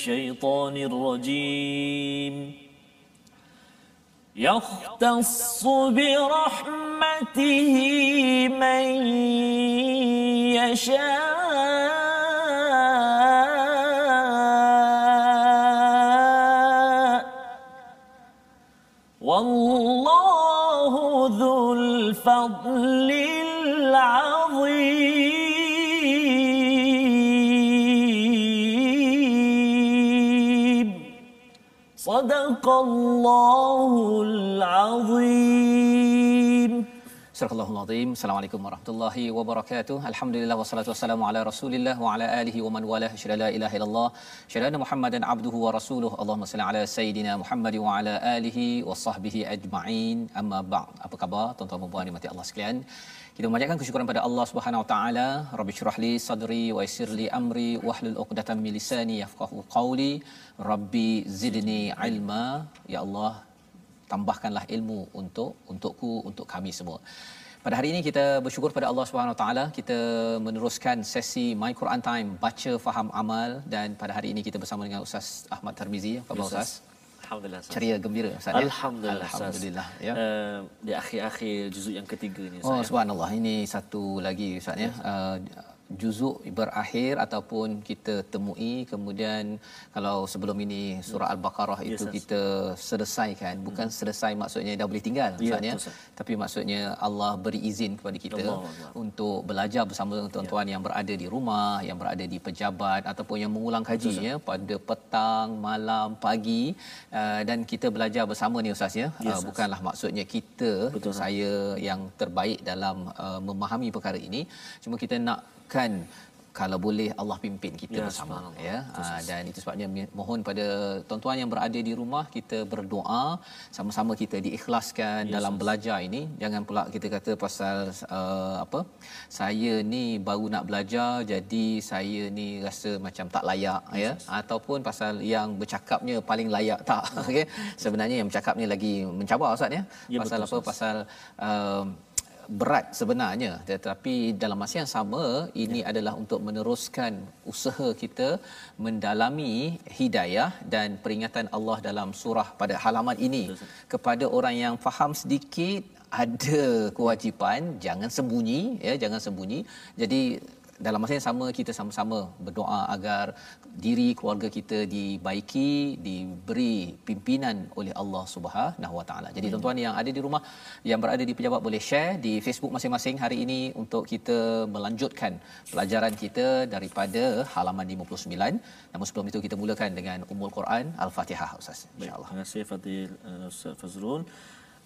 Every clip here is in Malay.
الشيطان الرجيم. يختص برحمته من يشاء. والله ذو الفضل صدق الله العظيم Surah Al-Azim. Assalamualaikum warahmatullahi wabarakatuh. Alhamdulillah wassalatu wassalamu ala Rasulillah wa ala alihi wa man wala. Syada la ilaha illallah. Syada anna Muhammadan abduhu wa rasuluhu. Allahumma salli ala sayidina Muhammad wa ala alihi wa sahbihi ajma'in. Amma ba'd. Apa khabar tuan-tuan dan puan dimati Allah sekalian? Kita memanjatkan kesyukuran pada Allah Subhanahu wa taala. Rabbi shrah li sadri wa yassir li amri wahlul 'uqdatam min lisani yafqahu qawli. Rabbi zidni ilma. Ya Allah, tambahkanlah ilmu untuk untukku untuk kami semua. Pada hari ini kita bersyukur pada Allah Subhanahu Wa Taala kita meneruskan sesi My Quran Time baca faham amal dan pada hari ini kita bersama dengan Ustaz Ahmad Tarmizi. Apa khabar Ustaz? Alhamdulillah. Ustaz. Ceria gembira Ustaz ya. Alhamdulillah. Alhamdulillah ya. Uh, di akhir-akhir juzuk yang ketiga ni Oh Ustaz. ya. subhanallah ini satu lagi Ustaz ya. Uh, juzuk berakhir ataupun kita temui kemudian kalau sebelum ini surah al-baqarah Ya, itu Ustaz. kita selesaikan bukan selesai maksudnya dah boleh tinggal Ya, ya betul, Ustaz. tapi maksudnya Allah beri izin kepada kita Allah, Allah. untuk belajar bersama tuan-tuan Ya. yang berada di rumah yang berada di pejabat ataupun yang mengulang kaji ya pada petang malam pagi uh, dan kita belajar bersama ni ustaz ya Ya, uh, bukanlah maksudnya kita Betul, saya yang terbaik dalam uh, memahami perkara ini cuma kita nakkan kalau boleh Allah pimpin kita Ya, bersama ya. Uh, dan itu sebabnya mohon pada tuan-tuan yang berada di rumah kita berdoa sama-sama kita diikhlaskan Ya, dalam belajar ini. Jangan pula kita kata pasal uh, apa saya ni baru nak belajar jadi saya ni rasa macam tak layak ya. Ataupun pasal yang bercakapnya paling layak tak? Okey sebenarnya yang bercakap ni lagi mencabar ustaz ya. Ya, pasal betul, apa? Pasal um, berat sebenarnya. Tetapi dalam masa yang sama ini adalah untuk meneruskan usaha kita mendalami hidayah dan peringatan Allah dalam surah pada halaman ini. Kepada orang yang faham sedikit ada kewajipan jangan sembunyi ya jangan sembunyi. Jadi dalam masa yang sama kita sama-sama berdoa agar diri keluarga kita dibaiki diberi pimpinan oleh Allah Subhanahu Wa Taala. Jadi tuan-tuan yang ada di rumah yang berada di pejabat boleh share di Facebook masing-masing hari ini untuk kita melanjutkan pelajaran kita daripada halaman 59. Namun sebelum itu kita mulakan dengan Ummul Quran Al-Fatihah Ustaz. Insya-Allah. Terima kasih Fadil uh, Ustaz Fazrul.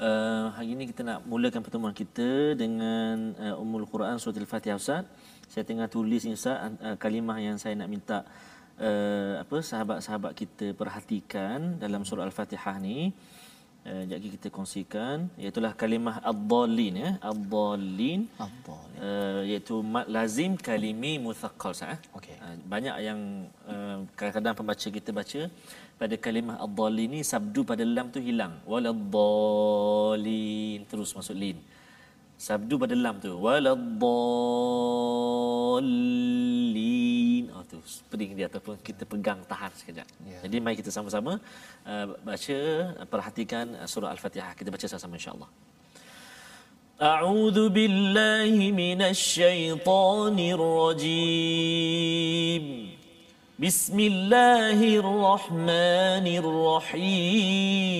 Uh, hari ini kita nak mulakan pertemuan kita dengan uh, Ummul Quran Surah Al-Fatihah Ustaz. Saya tengah tulis ni Ustaz uh, kalimah yang saya nak minta uh, apa sahabat-sahabat kita perhatikan dalam surah Al-Fatihah ni. Uh, jap lagi kita kongsikan iaitu kalimah ad-dallin ya ad-dallin Allah. uh, iaitu mad lazim kalimi muthaqqal sah. Okey. Uh, banyak yang uh, kadang-kadang pembaca kita baca pada kalimah ad-dallin ni sabdu pada lam tu hilang. Waladdallin terus masuk lin Sabdu pada lam tu waladdallin. Oh tu peding dia ataupun kita pegang tahan sekejap. Ya. Jadi mari kita sama-sama uh, baca uh, perhatikan uh, surah al-Fatihah. Kita baca sama-sama insya-Allah. أعوذ بالله من الشيطان الرجيم بسم الله الرحمن الرحيم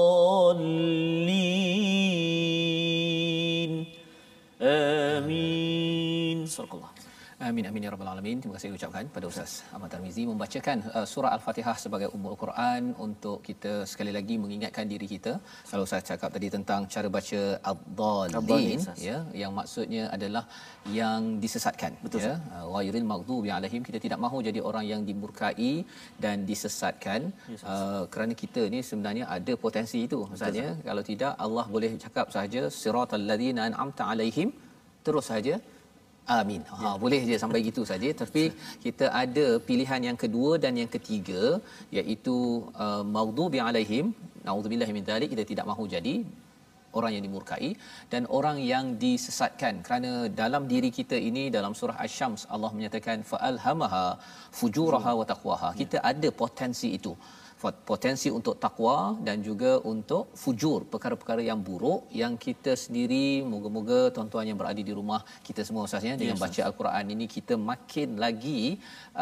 Amin amin ya rabbal alamin. Terima kasih ucapkan pada Ustaz Ahmad Tarmizi membacakan uh, surah Al-Fatihah sebagai ummul Quran untuk kita sekali lagi mengingatkan diri kita. Kalau saya cakap tadi tentang cara baca ad-dallin ya yang maksudnya adalah yang disesatkan Betul, ya. Uh, Ghairil maghdubi alaihim kita tidak mahu jadi orang yang dimurkai dan disesatkan Yes, uh, kerana kita ni sebenarnya ada potensi itu Ustaz ya. Kalau tidak Allah boleh cakap sahaja siratal ladzina an'amta alaihim terus saja Amin. Ha Ya. boleh je sampai gitu saja. Tapi kita ada pilihan yang kedua dan yang ketiga iaitu uh, maghdubi alaihim. Naudzubillahi min dzalik kita tidak mahu jadi orang yang dimurkai. Dan orang yang disesatkan. Kerana dalam diri kita ini dalam surah asy-syams Allah menyatakan fa'alhamaha fujuraha wa taqwaha. Kita ada potensi itu potensi untuk takwa dan juga untuk fujur perkara-perkara yang buruk yang kita sendiri moga-moga tuan-tuan yang berada di rumah kita semua ustaznya dengan Yes, baca al-Quran ini kita makin lagi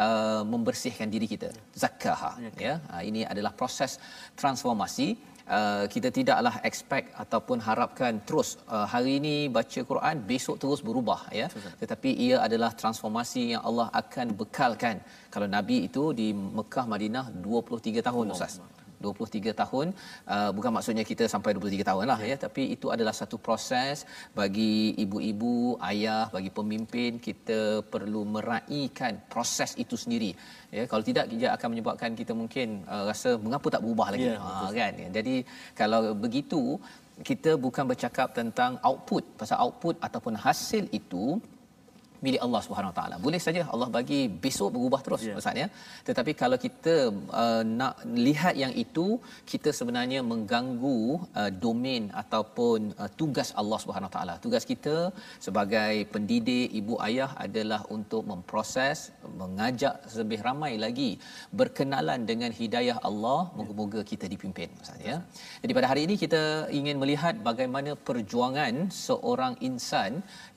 uh, membersihkan diri kita. Zakkaha ya. Uh, ini adalah proses transformasi Uh, kita tidaklah expect ataupun harapkan terus uh, hari ini baca Quran besok terus berubah ya. Tetapi ia adalah transformasi yang Allah akan bekalkan. Kalau nabi itu di Mekah Madinah 23 tahun ustaz 23 tahun. Uh, bukan maksudnya kita sampai 23 tahun lah ya. Tapi itu adalah satu proses bagi ibu-ibu ayah bagi pemimpin kita perlu meraihkan proses itu sendiri. Ya kalau tidak dia akan menyebabkan kita mungkin uh, rasa mengapa tak berubah lagi. Ya, ha kan? Jadi kalau begitu kita bukan bercakap tentang output. Pasal output ataupun hasil itu milik Allah Subhanahu Taala. Boleh saja Allah bagi besok berubah terus Ya. yeah. Ustaz ya. Tetapi kalau kita uh, nak lihat yang itu kita sebenarnya mengganggu uh, domain ataupun uh, tugas Allah Subhanahu Taala. Tugas kita sebagai pendidik, ibu ayah adalah untuk memproses, mengajak lebih ramai lagi berkenalan dengan hidayah Allah. Moga-moga kita dipimpin Ustaz ya. Jadi pada hari ini kita ingin melihat bagaimana perjuangan seorang insan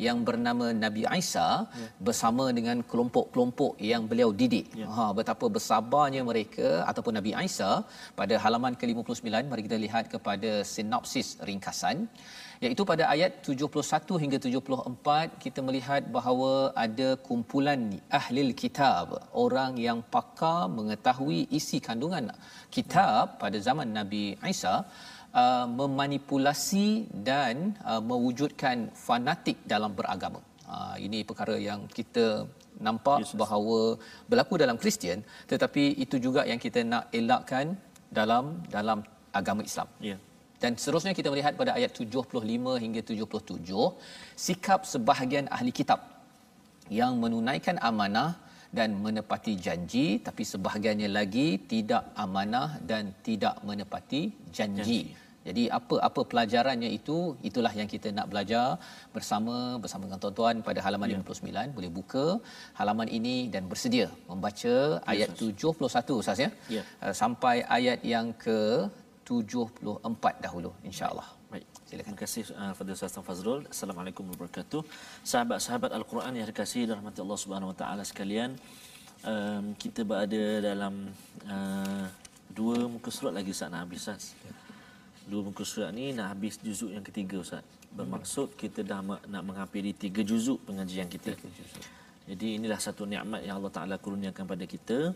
yang bernama Nabi Isa ya. bersama dengan kelompok-kelompok yang beliau didik. Ya. Ha betapa bersabarnya mereka ataupun Nabi Isa pada halaman ke-59 mari kita lihat kepada sinopsis ringkasan iaitu pada ayat 71 hingga 74 kita melihat bahawa ada kumpulan ahli kitab orang yang pakar mengetahui isi kandungan kitab pada zaman Nabi Isa uh, memanipulasi dan uh, mewujudkan fanatik dalam beragama. Uh, ini perkara yang kita nampak yes, bahawa berlaku dalam Kristian tetapi itu juga yang kita nak elakkan dalam dalam agama Islam. Ya. Dan seterusnya kita melihat pada ayat 75 hingga 77 sikap sebahagian ahli kitab yang menunaikan amanah dan menepati janji tapi sebahagiannya lagi tidak amanah dan tidak menepati janji. janji. Jadi apa-apa pelajarannya itu itulah yang kita nak belajar bersama bersama dengan tuan-tuan pada halaman ya. 59 boleh buka halaman ini dan bersedia membaca ya, ayat Ustaz. 71 Ustaz ya. ya. Sampai ayat yang ke 74 dahulu insya-Allah. Baik. Silakan. Terima kasih uh, Fadil Ustaz Fazrul. Assalamualaikum warahmatullahi wabarakatuh. Sahabat-sahabat Al-Quran yang dikasihi dan rahmati Allah Subhanahu wa taala sekalian, um, kita berada dalam uh, dua muka surat lagi Ustaz nak habis Ustaz. Dua muka surat ni nak habis juzuk yang ketiga Ustaz. Bermaksud kita dah nak menghampiri tiga juzuk pengajian kita. Jadi inilah satu nikmat yang Allah Taala kurniakan pada kita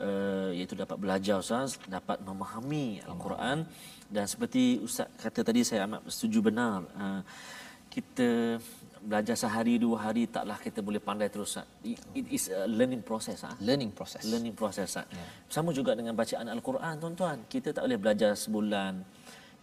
uh, iaitu dapat belajar Ustaz, dapat memahami Al-Quran dan seperti Ustaz kata tadi saya amat setuju benar. Uh, kita belajar sehari dua hari taklah kita boleh pandai terus Ustaz. It, it is a learning process ah. Learning process. Learning process Ustaz. Yeah. Sama juga dengan bacaan Al-Quran tuan-tuan. Kita tak boleh belajar sebulan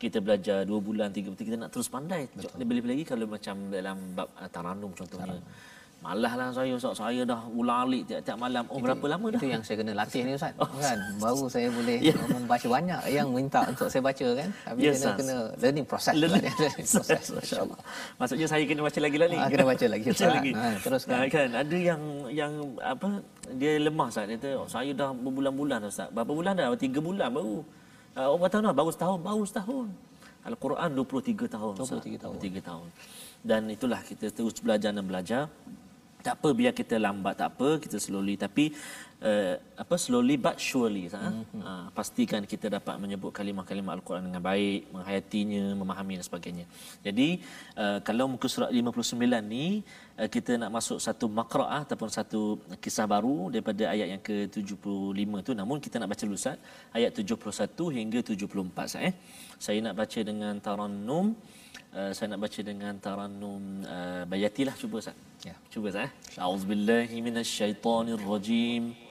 kita belajar dua bulan, tiga bulan, kita nak terus pandai. Lebih-lebih lagi kalau macam dalam bab uh, taranum contohnya. Taranum. Malah lah saya Ustaz. Saya dah ulang-alik tiap-tiap malam. Oh, itu, berapa lama dah? Itu yang saya kena latih ni Ustaz. Oh, kan? Baru saya boleh yeah. membaca banyak yang minta untuk saya baca kan. Tapi yes, kena, kena learning process. Learning, learning process. Masya-Allah. Maksudnya saya kena baca lagi lah ni. Ha, kena baca lagi. baca lagi. Ha, terus kan. kan. Ada yang yang apa dia lemah Ustaz. Dia kata, oh, saya dah berbulan-bulan Ustaz. Berapa bulan dah? Tiga bulan baru. Uh, oh, berapa tahun dah? Baru setahun. Baru setahun. Al-Quran 23 tahun. 23 tahun. 23 tahun. Dan itulah kita terus belajar dan belajar tak apa biar kita lambat tak apa kita slowly tapi uh, apa slowly but surely mm-hmm. uh, pastikan kita dapat menyebut kalimah-kalimah al-Quran dengan baik menghayatinya memahami dan sebagainya jadi uh, kalau muka surat 59 ni kita nak masuk satu maqraah ataupun satu kisah baru daripada ayat yang ke-75 tu. Namun kita nak baca dulu Ustaz. Ayat 71 hingga 74 Ustaz eh. Saya nak baca dengan tarannum uh, saya nak baca dengan tarannum uh, bayatilah cuba Ustaz. Ya. Cuba Ustaz eh. Auzubillahi minasyaitonirrajim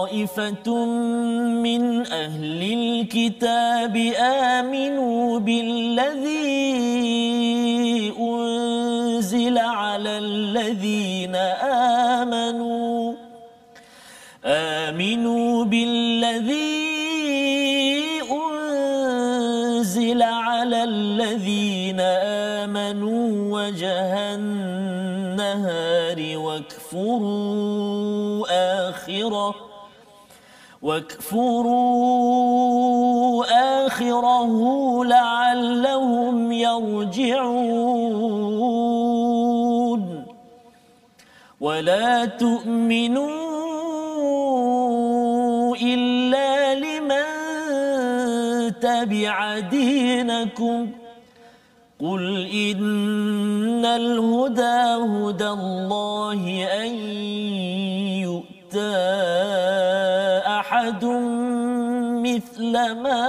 طائفة من أهل الكتاب آمنوا بالذي أنزل على الذين آمنوا آمنوا بالذي أنزل على الذين آمنوا وجه النهار واكفروا آخرة. واكفروا آخره لعلهم يرجعون. ولا تؤمنوا إلا لمن تبع دينكم. قل إن الهدى هدى الله أن يؤتى أحد مثل ما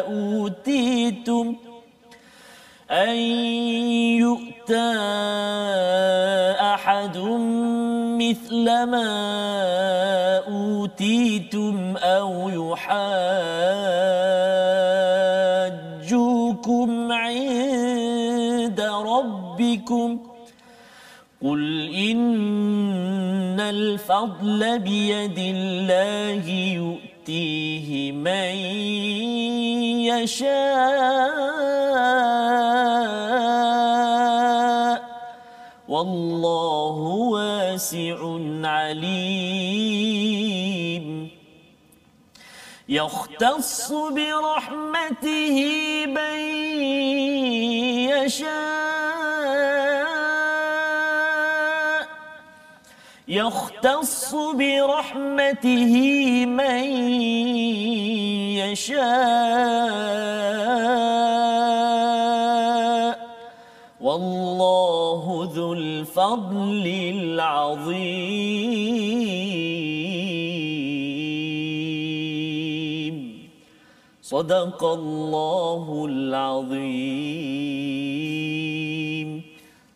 أوتيتم أن يؤتى أحد مثل ما أوتيتم أو يحاجوكم ربكم قل إن الفضل بيد الله يؤتيه من يشاء والله واسع عليم. يختص برحمته من يشاء. يختص برحمته من يشاء. والله ذو الفضل العظيم. صدق الله العظيم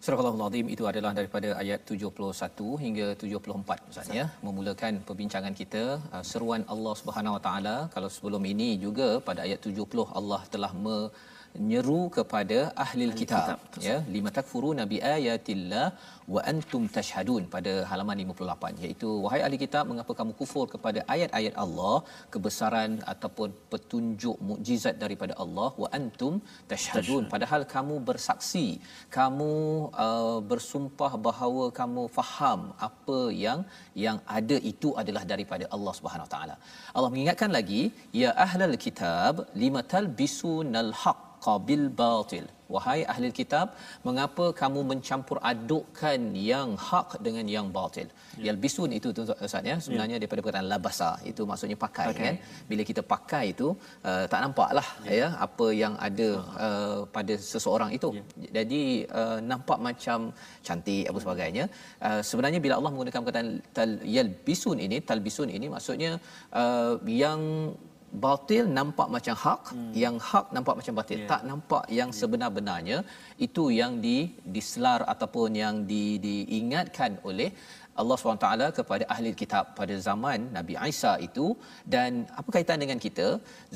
Surah Al-Azim itu adalah daripada ayat 71 hingga 74 Ustaz ya memulakan perbincangan kita uh, seruan Allah Subhanahu Wa Taala kalau sebelum ini juga pada ayat 70 Allah telah menyeru kepada ahli kitab, kitab ya. Lima takfuru nabi ayatillah wa antum tashhadun pada halaman 58 iaitu wahai ahli kitab mengapa kamu kufur kepada ayat-ayat Allah kebesaran ataupun petunjuk mukjizat daripada Allah wa antum tashhadun? Padahal kamu bersaksi kamu uh, bersumpah bahawa kamu faham apa yang yang ada itu adalah daripada Allah Subhanahu taala. Allah mengingatkan lagi ya ahlal kitab limatal bisunal haqq bil batil wahai ahli kitab mengapa kamu mencampur adukkan yang hak dengan yang batil ya. yalbisun itu tu ustaz ya sebenarnya ya. daripada perkataan labasa itu maksudnya pakai okay. kan bila kita pakai itu uh, tak nampaklah ya. ya apa yang ada uh, pada seseorang itu ya. jadi uh, nampak macam cantik apa sebagainya uh, sebenarnya bila Allah menggunakan perkataan tal yalbisun ini talbisun ini maksudnya uh, yang batil nampak macam hak hmm. yang hak nampak macam batil yeah. tak nampak yang yeah. sebenar-benarnya itu yang di diselar ataupun yang di diingatkan oleh Allah SWT kepada ahli kitab pada zaman Nabi Isa itu dan apa kaitan dengan kita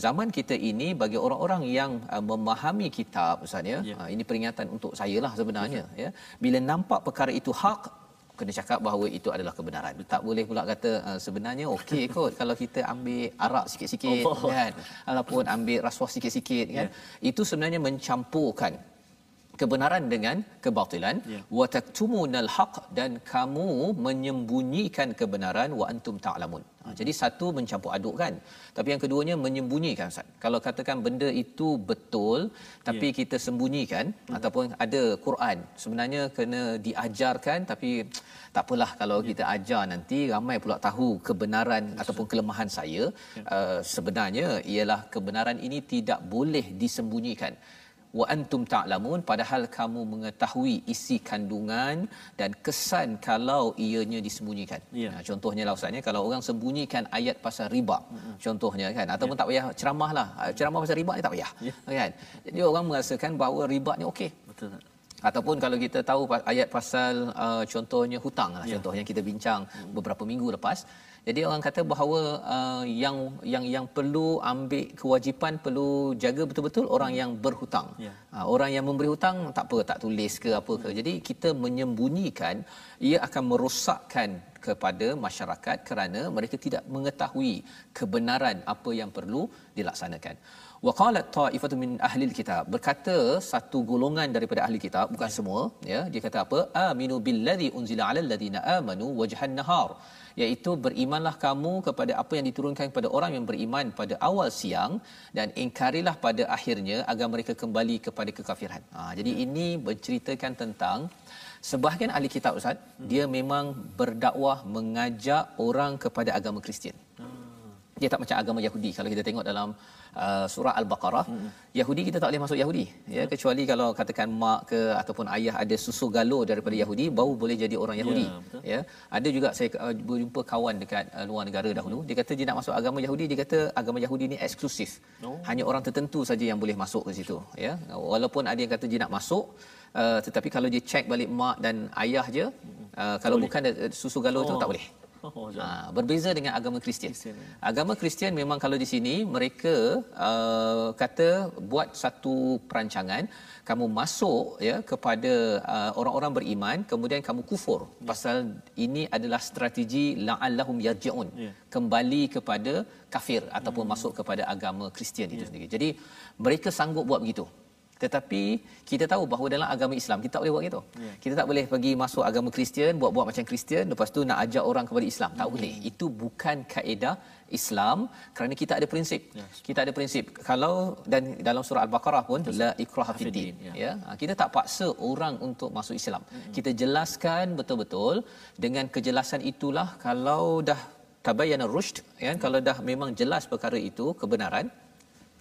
zaman kita ini bagi orang-orang yang uh, memahami kitab ustaz ya yeah. uh, ini peringatan untuk saya lah sebenarnya yeah. ya bila nampak perkara itu hak kena cakap bahawa itu adalah kebenaran. Tak boleh pula kata uh, sebenarnya okey kot kalau kita ambil arak sikit-sikit Oh. kan ataupun ambil rasuah sikit-sikit kan. Ya. Itu sebenarnya mencampurkan kebenaran dengan kebatilan Ya. wa taktumunal haq dan kamu menyembunyikan kebenaran wa antum ta'lamun. Ha, jadi satu mencampur adukkan tapi yang keduanya menyembunyikan Ustaz. Kalau katakan benda itu betul tapi Ya. kita sembunyikan ataupun ada Quran sebenarnya kena diajarkan tapi tak apalah kalau Ya. kita ajar nanti ramai pula tahu kebenaran ataupun kelemahan saya Ya. uh, sebenarnya ialah kebenaran ini tidak boleh disembunyikan wa antum ta'lamun padahal kamu mengetahui isi kandungan dan kesan kalau ianya disembunyikan. Ya. Nah, contohnya lah ustaz ya kalau orang sembunyikan ayat pasal riba mm-hmm. contohnya kan ataupun tak payah ceramah lah Ah, ceramah pasal riba ni tak payah Ya. kan. Jadi orang merasakan bahawa riba ni okey. Betul tak? Ataupun kalau kita tahu ayat pasal uh, contohnya hutang lah Ya. contoh yang kita bincang beberapa minggu lepas. Jadi orang kata bahawa uh, yang yang yang perlu ambil kewajipan perlu jaga betul-betul orang yang berhutang. Ya. Uh, orang yang memberi hutang tak apa tak tulis ke apa ke. Jadi kita menyembunyikan ia akan merosakkan kepada masyarakat kerana mereka tidak mengetahui kebenaran apa yang perlu dilaksanakan. Wa qalat ta'ifatu min ahli kitab berkata satu golongan daripada ahli kitab bukan semua ya dia kata apa aminu billazi unzila alal ladina amanu wajhan nahar iaitu berimanlah kamu kepada apa yang diturunkan kepada orang yang beriman pada awal siang dan ingkarilah pada akhirnya agar mereka kembali kepada kekafiran. Ha, jadi ini menceritakan tentang sebahagian ahli kitab Ustaz, dia memang berdakwah mengajak orang kepada agama Kristian. Dia tak macam agama Yahudi. Kalau kita tengok dalam uh, surah Al-Baqarah, hmm. Yahudi kita tak boleh masuk Yahudi. Ya, kecuali kalau katakan mak ke ataupun ayah ada susu galo daripada Yahudi, baru boleh jadi orang Yahudi. Ya, betul. Ya, ada juga saya uh, berjumpa kawan dekat uh, luar negara dahulu. Dia kata dia nak masuk agama Yahudi, dia kata agama Yahudi ni eksklusif. Oh. Hanya orang tertentu saja yang boleh masuk ke situ, ya. Walaupun ada yang kata dia nak masuk, uh, tetapi kalau dia cek balik mak dan ayah je, uh, kalau Boleh. bukan uh, susu galo tu Oh. tak boleh. Oh, Ha, berbeza dengan agama Kristian. Kristian, ya. Agama Kristian memang kalau di sini mereka uh, kata buat satu perancangan kamu masuk ya kepada uh, orang-orang beriman kemudian kamu kufur ya. pasal ini adalah strategi la'allahum yarji'un Ya. kembali kepada kafir ataupun Hmm. masuk kepada agama Kristian Ya. itu sendiri. Jadi mereka sanggup buat begitu. Tetapi kita tahu bahawa dalam agama Islam kita tak boleh buat gitu. Ya. Kita tak boleh pergi masuk agama Kristian buat-buat macam Kristian lepas tu nak ajak orang kepada Islam. Tak Hmm. boleh. Itu bukan kaedah Islam kerana kita ada prinsip. Ya. Kita ada prinsip kalau dan dalam surah Al-Baqarah pun la ikraha fid din Fiddin, ya. ya. Ha, Kita tak paksa orang untuk masuk Islam. Kita jelaskan betul-betul dengan kejelasan itulah kalau dah tabayyana rushd ya kalau dah memang jelas perkara itu kebenaran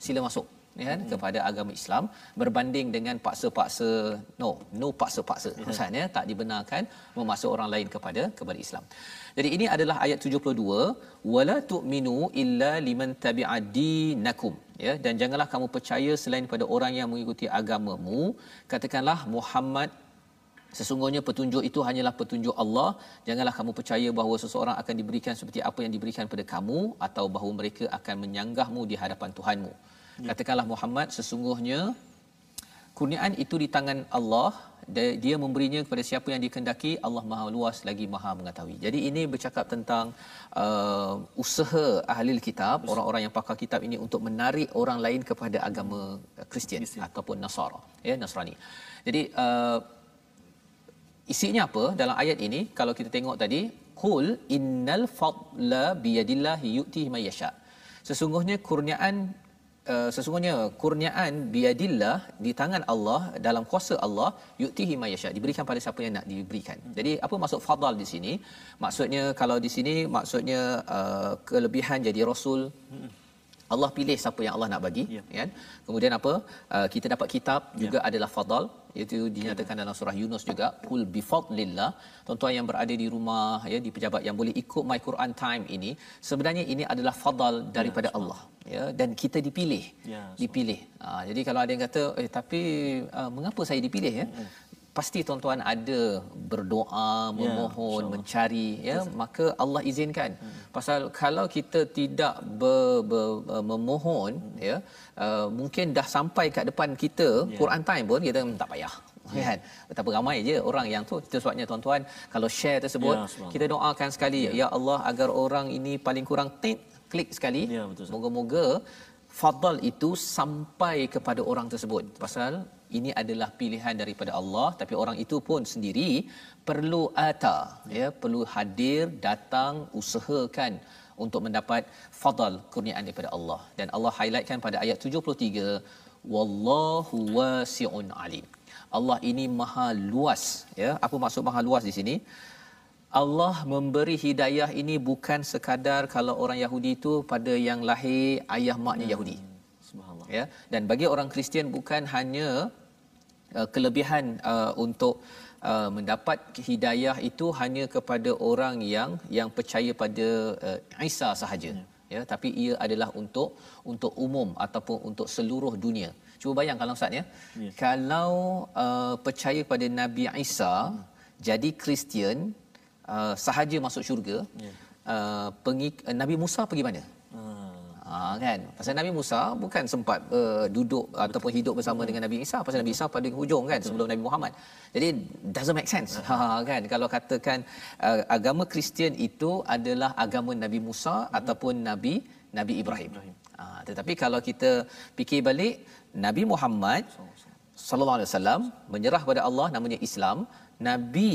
sila masuk ya kan kepada agama Islam berbanding dengan paksa-paksa no no paksa-paksa maksudnya tak dibenarkan memaksa orang lain kepada kepada Islam. Jadi ini adalah ayat 72 wala tu'minu illa liman tabi'a dinakum ya dan janganlah kamu percaya selain pada orang yang mengikuti agamamu katakanlah Muhammad Sesungguhnya petunjuk itu hanyalah petunjuk Allah. Janganlah kamu percaya bahawa seseorang akan diberikan seperti apa yang diberikan pada kamu atau bahawa mereka akan menyanggahmu di hadapan Tuhanmu. Katakanlah Muhammad, sesungguhnya kurniaan itu di tangan Allah. Dia- memberinya kepada siapa yang dikehendaki. Allah Maha Luas lagi Maha mengetahui. Jadi ini bercakap tentang uh, usaha ahli kitab, orang-orang yang pakar kitab ini untuk menarik orang lain kepada agama Kristian ataupun Nasara, ya Nasrani. Jadi uh, isinya apa dalam ayat ini kalau kita tengok tadi qul innal fadla biyadillahi yu'tihi may yasha sesungguhnya kurniaan uh, sesungguhnya kurniaan biyadillah di tangan Allah dalam kuasa Allah yu'tihi may yasha. Diberikan pada siapa yang nak diberikan. Jadi apa maksud fadal di sini? Maksudnya kalau di sini maksudnya uh, kelebihan jadi rasul. Allah pilih siapa yang Allah nak bagi Ya. kan? Kemudian apa? Uh, kita dapat kitab juga adalah fadal itu dinyatakan dalam surah Yunus juga kul bi fadlillah tuan-tuan yang berada di rumah ya di pejabat yang boleh ikut my Quran time ini sebenarnya ini adalah fadal daripada Allah ya dan kita dipilih. Ya, dipilih. ha, jadi kalau ada yang kata eh tapi uh, mengapa saya dipilih ya pasti tuan-tuan ada berdoa memohon insyaAllah. mencari ya maka Allah izinkan. Pasal kalau kita tidak ber, ber, ber, memohon ya uh, mungkin dah sampai kat depan kita Ya. Quran time pun kita "Hmm, tak payah yeah. kan? Betapa ramai je orang yang tu. Itu sebabnya tuan-tuan kalau share tersebut Ya, kita doakan sekali ya. ya Allah agar orang ini paling kurang tik klik sekali. Ya, betul, moga-moga fadal itu sampai kepada orang tersebut. Pasal ini adalah pilihan daripada Allah tapi orang itu pun sendiri perlu ata ya perlu hadir datang usahakan untuk mendapat fadal kurniaan daripada Allah. Dan Allah highlightkan pada ayat 73 wallahu wasi'un alim. Allah ini maha luas ya. Apa maksud maha luas di sini? Allah memberi hidayah ini bukan sekadar kalau orang Yahudi itu pada yang lahir ayah maknya Yahudi. Subhanallah. ya dan bagi orang Kristian bukan hanya uh, kelebihan uh, untuk uh, mendapat hidayah itu hanya kepada orang yang yang percaya pada uh, Isa sahaja ya. ya tapi ia adalah untuk untuk umum ataupun untuk seluruh dunia cuba bayang kalau ustaz ya Ya. kalau uh, percaya pada Nabi Isa jadi Kristian uh, sahaja masuk syurga Ya. uh, pengik- Nabi Musa pergi mana Ha kan. Pasal Nabi Musa bukan sempat uh, duduk Betul. ataupun hidup bersama dengan Nabi Isa pasal Nabi Isa pada hujung kan Betul. sebelum Nabi Muhammad. Jadi doesn't make sense. Ha kan kalau katakan uh, agama Kristian itu adalah agama Nabi Musa hmm. ataupun Nabi Nabi Ibrahim. Ibrahim. Ha, tetapi kalau kita fikir balik Nabi Muhammad sallallahu alaihi wasallam menyerah pada Allah namanya Islam. Nabi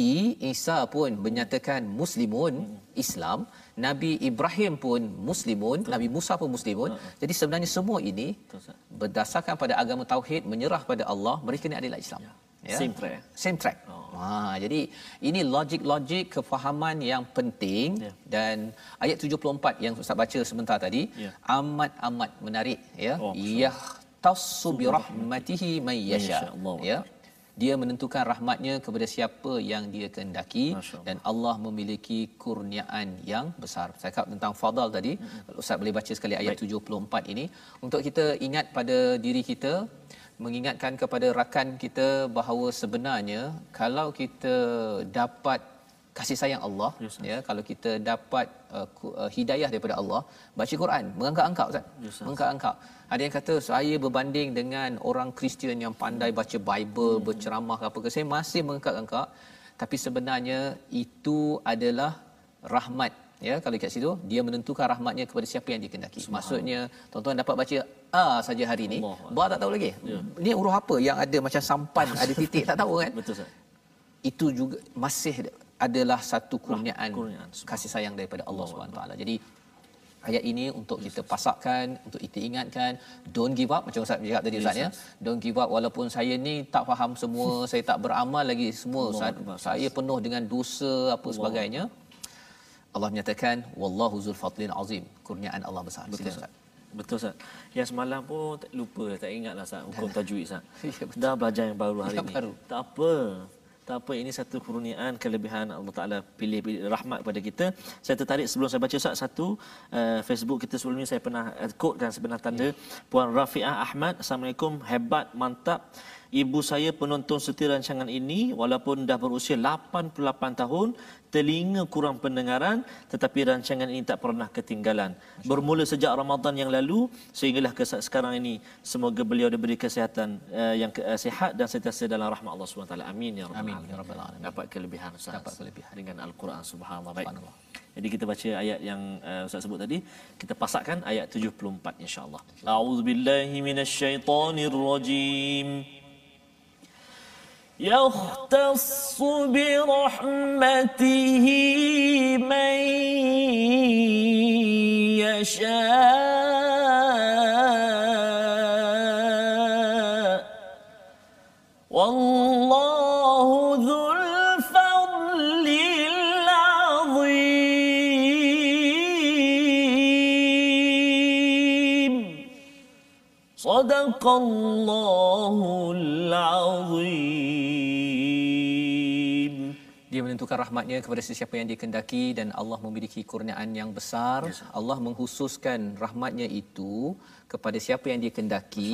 Isa pun menyatakan muslimun Islam, Nabi Ibrahim pun muslimun, Betul. Nabi Musa pun muslimun. Uh-huh. Jadi sebenarnya semua ini Betul, berdasarkan pada agama tauhid menyerah pada Allah, mereka ni adalah Islam. Ya. Same track? Same track. Oh. Ha, jadi ini logik-logik kefahaman yang penting Ya. dan ayat 74 yang Ustaz baca sebentar tadi Ya. amat-amat menarik ya. Oh, Yahtassu bi rahmatihi may yasha. Ya. Dia menentukan rahmatnya kepada siapa yang dia kehendaki dan Allah memiliki kurniaan yang besar. Saya cakap tentang fadal tadi. Kalau Ustaz boleh baca sekali ayat Baik. 74 ini untuk kita ingat pada diri kita mengingatkan kepada rakan kita bahawa sebenarnya kalau kita dapat kasih sayang Allah Yes, ya kalau kita dapat uh, uh, hidayah daripada Allah baca Quran mengangkat-angkat ustaz. Yes, mengangkat-angkat ada yang kata saya berbanding dengan orang Kristian yang pandai baca Bible Hmm. berceramah apa ke saya masih mengangkat-angkat tapi sebenarnya itu adalah rahmat. Ya kalau kat situ dia menentukan rahmatnya kepada siapa yang dikehendaki maksudnya tuan-tuan dapat baca a saja hari ni Allah. ba tak tahu lagi? Ya. ni huruf apa yang ada macam sampan ada titik tak tahu kan? Betul Ustaz. itu juga masih adalah satu kurniaan kurniaan. kasih sayang daripada Allah taala. Jadi ayat ini untuk kita pasakkan, untuk kita ingatkan, don't give up macam Ustaz cakap tadi Ustaz ya. Don't give up walaupun saya ni tak faham semua, saya tak beramal lagi semua Allah Ustaz. Saya penuh dengan dosa apa sebagainya. Allah menyatakan wallahu zul fadlin azim. Kurniaan Allah besar. Betul Ustaz. Betul Ustaz. Yang semalam pun tak lupa, tak ingatlah Ustaz hukum tajwid Ustaz. Ya, betul. Dah belajar yang baru hari ini. baru. Tak apa. Tak apa ini satu kurniaan kelebihan Allah Taala pilih, pilih rahmat kepada kita. Saya tertarik sebelum saya baca Ustaz satu uh, Facebook kita sebelum ni saya pernah uh, quote kan sebenar tanda Puan Rafiah Ahmad Assalamualaikum hebat mantap Ibu saya penonton setia rancangan ini walaupun dah berusia 88 tahun telinga kurang pendengaran tetapi rancangan ini tak pernah ketinggalan. Bermula sejak Ramadan yang lalu sehinggalah ke sekarang ini semoga beliau diberi kesihatan uh, yang ke, uh, sihat dan sentiasa dalam rahmat Allah Subhanahu taala. Amin ya rabbal Amin, alamin. ya rabbal alamin. Dapat kelebihan Ustaz. Dapat kelebihan. dengan Al-Quran subhanallah. Baik. Subhanallah. Jadi kita baca ayat yang uh, Ustaz sebut tadi, kita pasakkan ayat 74 insya-Allah. A'udzubillahi minasyaitonirrajim. يختص برحمته من يشاء. والله ذو الفضل العظيم. صدق الله العظيم. Dia menentukan rahmatnya kepada sesiapa yang dikehendaki dan Allah memiliki kurniaan yang besar. Yes, Allah menghususkan rahmatnya itu kepada siapa yang dikehendaki.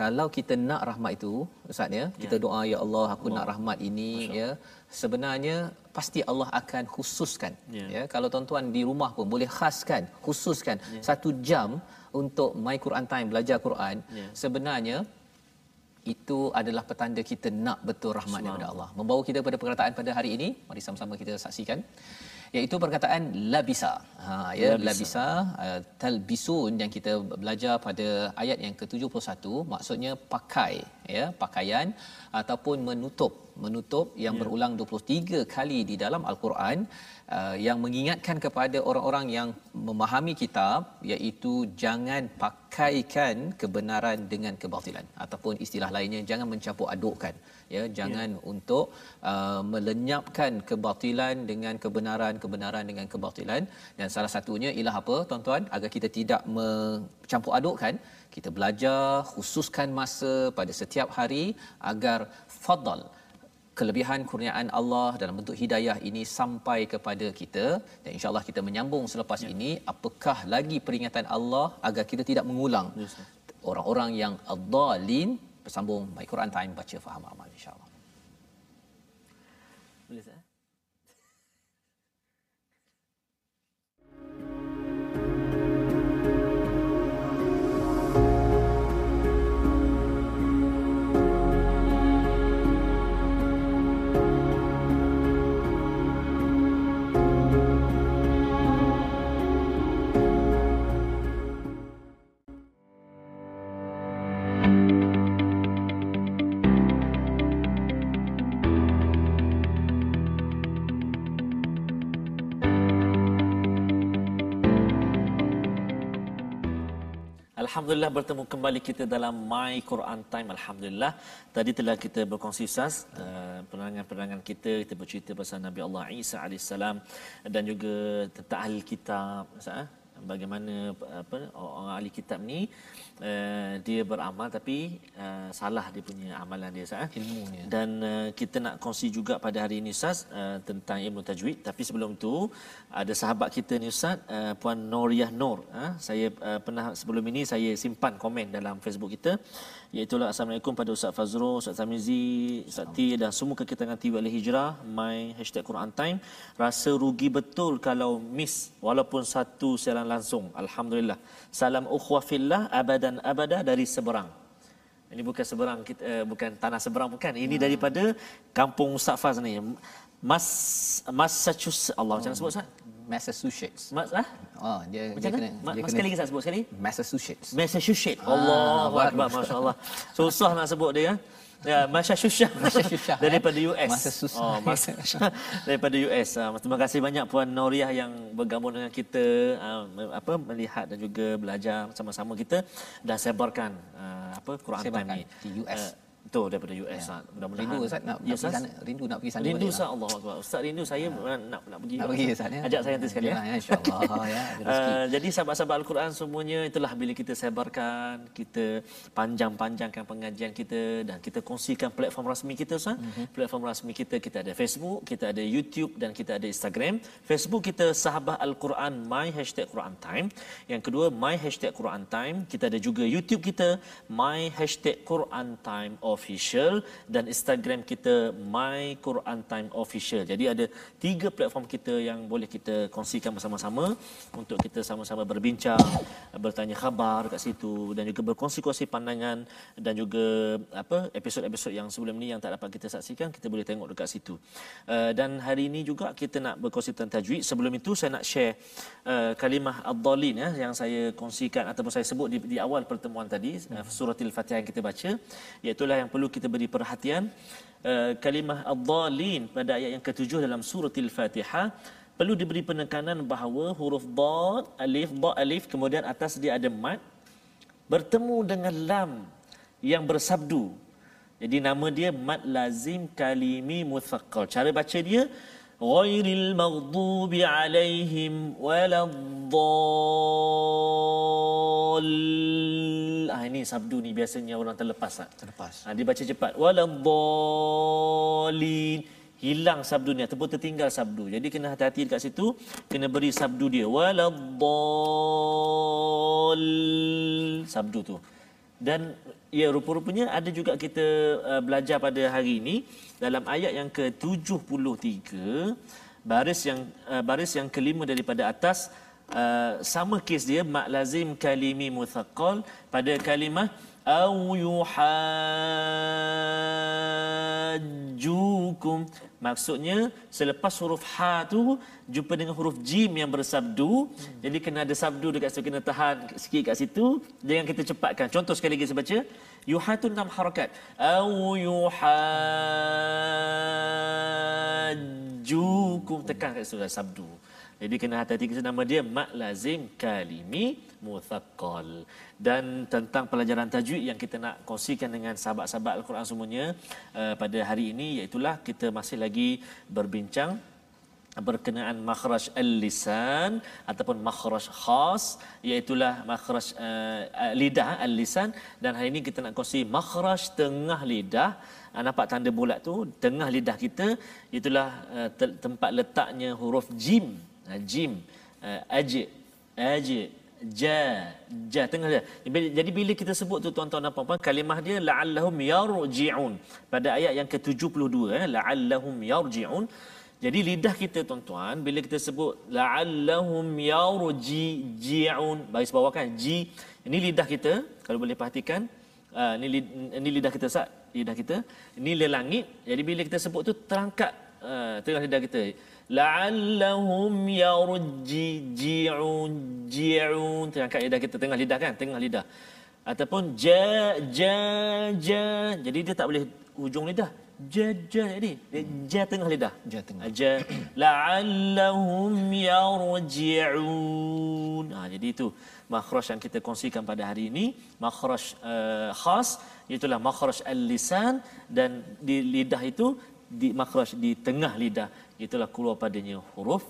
Kalau kita nak rahmat itu, Ustaz ya, kita doa ya Allah aku nak rahmat ini ya. Sebenarnya pasti Allah akan khususkan. Ya. Ya, kalau tuan-tuan di rumah pun boleh khaskan, khususkan satu jam untuk my Quran time belajar Quran. Ya. Sebenarnya itu adalah petanda kita nak betul rahmat daripada Allah. Membawa kita pada perkataan pada hari ini, mari sama-sama kita saksikan iaitu perkataan labisa. Ha ya labisa, labisa uh, talbisun yang kita belajar pada ayat yang ke-71 maksudnya pakai ya pakaian ataupun menutup. Menutup yang ya. berulang 23 kali di dalam al-Quran uh, yang mengingatkan kepada orang-orang yang memahami kitab iaitu jangan pakaikan kebenaran dengan kebatilan. Ataupun istilah lainnya jangan mencampur adukkan ya jangan ya. untuk uh, melenyapkan kebatilan dengan kebenaran kebenaran dengan kebatilan. Dan salah satunya ialah apa tuan-tuan? Agar kita tidak mencampur adukkan kita belajar khususkan masa pada setiap hari agar fadal kelebihan kurniaan Allah dalam bentuk hidayah ini sampai kepada kita. Dan insyaallah kita menyambung selepas ya. ini apakah lagi peringatan Allah agar kita tidak mengulang? Yes, orang-orang yang ad-dallin bersambung My Quran Time baca faham amal insyaallah. Alhamdulillah bertemu kembali kita dalam My Quran Time. Alhamdulillah. Tadi telah kita berkongsi sas uh, penerangan-penerangan kita, kita bercerita pasal Nabi Allah Isa AS dan juga tentang ahli kitab. Bagaimana apa orang ahli kitab ni uh, dia beramal tapi uh, salah dia punya amalan dia sah ilmunya. Dan uh, kita nak kongsi juga pada hari ini ustaz uh, tentang ilmu tajwid. Tapi sebelum itu ada sahabat kita ni ustaz uh, puan Noriah Nur uh, saya uh, pernah sebelum ini saya simpan komen dalam Facebook kita iaitu Assalamualaikum pada Ustaz Fazrul, Ustaz Tamizi, Ustaz T dan semua kekitangan TV Al Hijrah, my hashtag Quran Time. Rasa rugi betul kalau miss walaupun satu siaran langsung. Alhamdulillah. Salam ukhwah fillah abadan abada dari seberang. Ini bukan seberang kita uh, bukan tanah seberang bukan. Ini hmm. daripada kampung Ustaz Faz ni. Mas Massachusetts Allah macam mana sebut Ustaz? Massachusetts. Mas ah? Oh, dia Macam dia kena Ma- dia kena sekali lagi sebut sekali. Massachusetts. Massachusetts. Ah, Allahu akbar masya-Allah. Susah nak sebut dia ya. Ya, Massachusetts. Massachusetts. daripada US. Massachusetts. Oh, mas- daripada US. Ah, terima kasih banyak puan Noriah yang bergabung dengan kita uh, apa melihat dan juga belajar sama-sama kita dan sebarkan uh, apa Quran Time ni di US. Uh, Betul daripada US ya. Mudah-mudahan rindu Ustaz nak, ya, nak pergi sana. Rindu nak pergi sana. Rindu Ustaz Allah Akbar. Ustaz rindu saya ya. nak nak pergi. Nak pergi Ustaz ya. Ajak saya nanti sekali ya. ya insya-Allah ya. Uh, jadi sahabat-sahabat Al-Quran semuanya itulah bila kita sebarkan, kita panjang-panjangkan pengajian kita dan kita kongsikan platform rasmi kita Ustaz. Mm-hmm. Platform rasmi kita kita ada Facebook, kita ada YouTube dan kita ada Instagram. Facebook kita Sahabat Al-Quran My Hashtag Quran Time. Yang kedua My Hashtag Quran Time. Kita ada juga YouTube kita My Hashtag Quran Time official dan Instagram kita My Quran Time official. Jadi ada tiga platform kita yang boleh kita kongsikan bersama-sama untuk kita sama-sama berbincang, bertanya khabar kat situ dan juga berkongsi-kongsi pandangan dan juga apa episod-episod yang sebelum ni yang tak dapat kita saksikan kita boleh tengok dekat situ. Uh, dan hari ini juga kita nak berkongsi tentang tajwid. Sebelum itu saya nak share uh, kalimah ad-dallin ya yang saya kongsikan ataupun saya sebut di, di awal pertemuan tadi uh, surah al-Fatihah yang kita baca iaitu yang perlu kita beri perhatian. Uh, kalimah ad-dallin pada ayat yang ketujuh dalam surah al-Fatihah perlu diberi penekanan bahawa huruf dad alif ba alif kemudian atas dia ada mad bertemu dengan lam yang bersabdu. Jadi nama dia mad lazim kalimi muthaqqal cara baca dia ghairil maghdubi alaihim waladdall ah ini sabdu ni biasanya orang terlepas ah terlepas. Ah dia baca cepat. Waladdallin hilang sabdu ni ataupun tertinggal sabdu. Jadi kena hati-hati dekat situ kena beri sabdu dia. Waladdall sabdu tu. Dan ya rupa-rupanya ada juga kita uh, belajar pada hari ini dalam ayat yang ke-73 baris yang uh, baris yang kelima daripada atas uh, sama kes dia mak lazim kalimi muthaqqal pada kalimah au yuhajjukum maksudnya selepas huruf ha tu jumpa dengan huruf jim yang bersabdu. Hmm. jadi kena ada sabdu dekat situ kena tahan sikit kat situ. Jangan kita cepatkan. Contoh sekali lagi saya baca. Yuhatun enam harakat. Au yuhajjukum. Tekan kat situ sabdu jadi kena hati-hati kita nama dia mak lazim kalimi muthaqqal. Dan tentang pelajaran tajwid yang kita nak kongsikan dengan sahabat-sahabat Al-Quran semuanya uh, pada hari ini iaitu kita masih lagi berbincang berkenaan makhraj al-lisan ataupun makhraj khas iaitu makhraj uh, lidah al-lisan. Dan hari ini kita nak kongsi makhraj tengah lidah. Uh, nampak tanda bulat tu? Tengah lidah kita itulah uh, tempat letaknya huruf jim jim uh, ajib ajib ja ja. Tengah dia. Jadi bila kita sebut tu tuan-tuan dan puan-puan kalimah dia la'allahum yarji'un. Pada ayat yang ke-72 eh la'allahum yarji'un. Jadi lidah kita tuan-tuan bila kita sebut la'allahum yarji'un bagi bawah kan ji. Ini lidah kita kalau boleh perhatikan uh, ini ini lidah kita sat lidah kita. Ini le langit. Jadi bila kita sebut tu terangkat uh, tengah lidah kita la'allahum yarji'un ji'un terangkat lidah kita tengah lidah kan? Tengah lidah. Ataupun ja ja ja. Jadi dia tak boleh hujung lidah. Ja ja jadi ja tengah lidah. Ja tengah. Ja. La'allahum yarji'un. Ha, jadi itu makhraj yang kita kongsikan pada hari ini. Makhraj uh, khas itulah makhraj al-lisan. Dan di lidah itu di makhraj di tengah lidah itulah keluar padanya huruf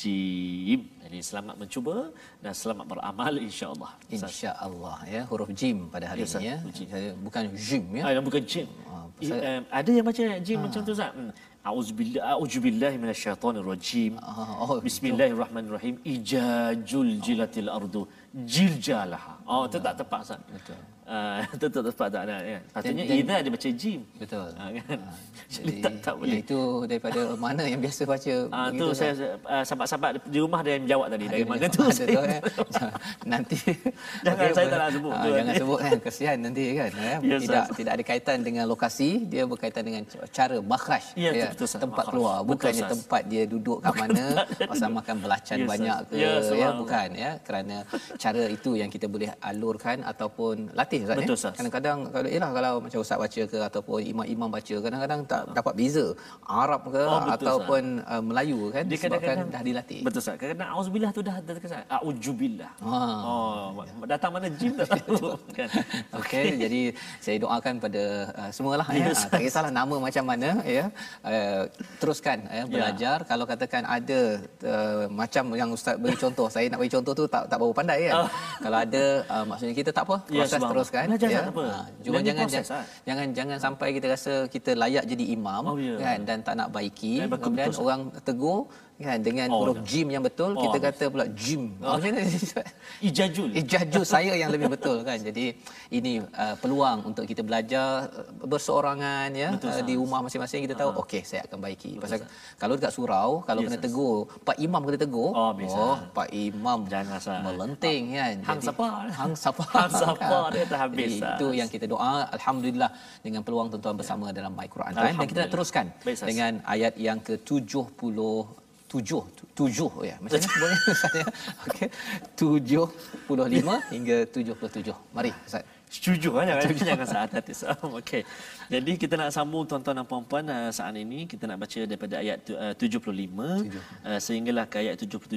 jim. Jadi selamat mencuba dan selamat beramal insya-Allah. Insya-Allah ya huruf jim pada hari ya, ini ya. Saya bukan jim ya. Ah bukan jim. Ah. I, um, ada yang baca jim ah. macam tu Ustaz. Hmm. A'udzubillah a'udzubillahi minasyaitonirrajim. Ah, oh, Bismillahirrahmanirrahim. Ijajul jilatil ardu jiljalaha. Oh, itu tak tepat Ustaz. Betul. Uh, tetap tepat tak ada ya. Patutnya idza dia baca jim. Betul. Uh, kan? Uh, jadi tak, tak boleh. Itu daripada mana yang biasa baca uh, begitu. Tu saya uh, sahabat-sahabat di rumah ada yang menjawab tadi dari mana tu. Ada tu ya. Nanti jangan okay, saya tak nak sebut. Uh, jangan sebut kan kesian nanti kan ya. Yes, tidak yes. tidak ada kaitan dengan lokasi, dia berkaitan dengan cara makhraj ya, ya. Betul, tempat makhraj. keluar, bukannya betul, tempat dia duduk kat mana pasal makan belacan yes, banyak ke yes, ya bukan ya kerana cara itu yang kita boleh alurkan ataupun latih Ustaz Betul, ya. Kadang-kadang kalau ialah kalau macam ustaz baca ke ataupun imam-imam baca kadang-kadang tak dapat beza Arab ke oh, betul, ataupun uh, Melayu kan Dia disebabkan dah dilatih. Betul Ustaz. Kadang-kadang auzubillah tu dah terkesan. Auzubillah. Ha. Oh, datang mana jin tak tahu kan. Okey, jadi saya doakan pada uh, semualah ya. Yes. Uh, tak kisahlah nama macam mana ya. Uh, teruskan ya belajar kalau katakan ada uh, macam yang ustaz beri contoh, saya nak bagi contoh tu tak tak berapa pandai kan. Oh. Kalau ada uh, maksudnya kita tak apa, ya, proses terus kan belajar ya. apa ha, cuma jangan proses, jangan, ha? jangan jangan sampai kita rasa kita layak jadi imam oh, yeah. kan dan tak nak baiki kemudian orang tegur kan? Dengan oh, huruf jim yang betul oh, kita kata pula jim. Oh. macam mana? Ijajul ijajul saya yang lebih betul kan? Jadi ini uh, peluang untuk kita belajar uh, berseorangan ya betul, uh, di rumah masing-masing kita tahu uh-huh. okey saya akan baiki. Betul, pasal sah. kalau dekat surau kalau yes, kena tegur pak imam kena tegur oh, oh pak imam jangan melenting kan? hang siapa hang siapa hang siapa dia tak habis itu yang kita doa alhamdulillah dengan peluang tuan-tuan bersama ya. dalam my Quran time. Dan kita nak teruskan Baik, dengan ayat yang ke-70 tujuh tujuh oh ya. Macam mana? Boleh saya okey. Tujuh puluh lima hingga tujuh puluh tujuh. Mari ustaz. Setuju kan jangan jangan saat hati Okey. Jadi kita nak sambung tuan-tuan dan puan-puan uh, saat ini kita nak baca daripada ayat uh, 75 uh, sehinggalah ke ayat 77.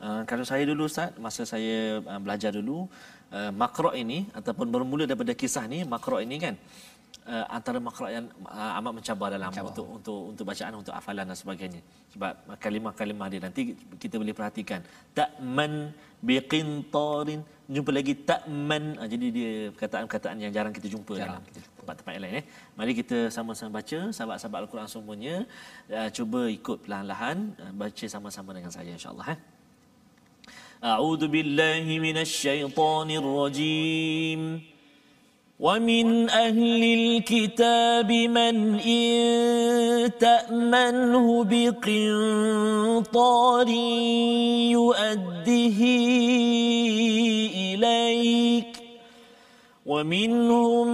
Uh, kalau saya dulu Ustaz masa saya uh, belajar dulu uh, makra ini ataupun bermula daripada kisah ni makra ini kan uh, antara makhraj yang uh, amat mencabar dalam mencabar. untuk untuk untuk bacaan untuk hafalan dan sebagainya. Sebab kalimah-kalimah dia nanti kita boleh perhatikan. Ta'man biqintarin. Jumpa lagi ta'man. Uh, jadi dia perkataan-perkataan yang jarang kita jumpa jarang. dalam tempat-tempat yang lain eh. Mari kita sama-sama baca sahabat-sahabat al-Quran semuanya. Uh, cuba ikut perlahan-lahan uh, baca sama-sama dengan saya insyaallah eh. A'udzu billahi minasyaitonir rajim. ومن أهل الكتاب من إن تأمنه بقنطار يؤده إليك ومنهم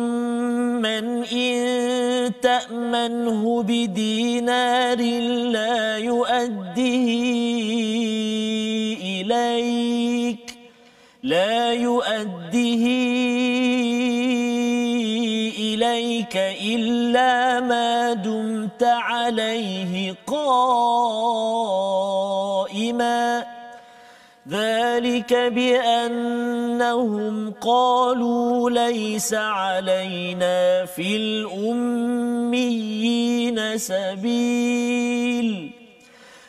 من إن تأمنه بدينار لا يؤديه إليك لا يؤديه إليك إلا ما دمت عليه قائماً ذلك بأنهم قالوا ليس علينا في الأميين سبيل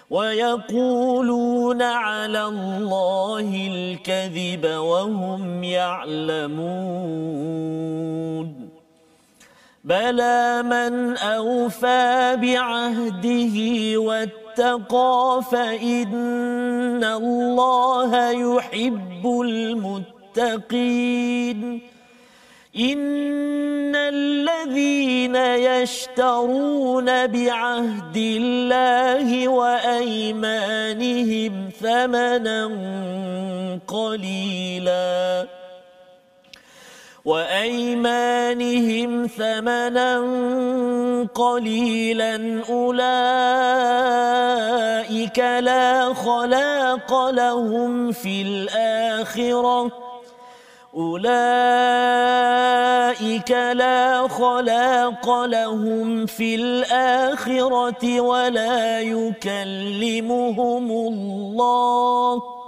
ويقولون على الله الكذب وهم يعلمون بلى من أوفى بعهده واتقى فإن الله يحب المتقين إن الذين يشترون بعهد الله وأيمانهم ثمنا قليلاً وأيمانهم ثمنا قليلا أولئك لا خلاق لهم في الآخرة. أولئك لا خلاق لهم في الآخرة ولا يكلمهم الله.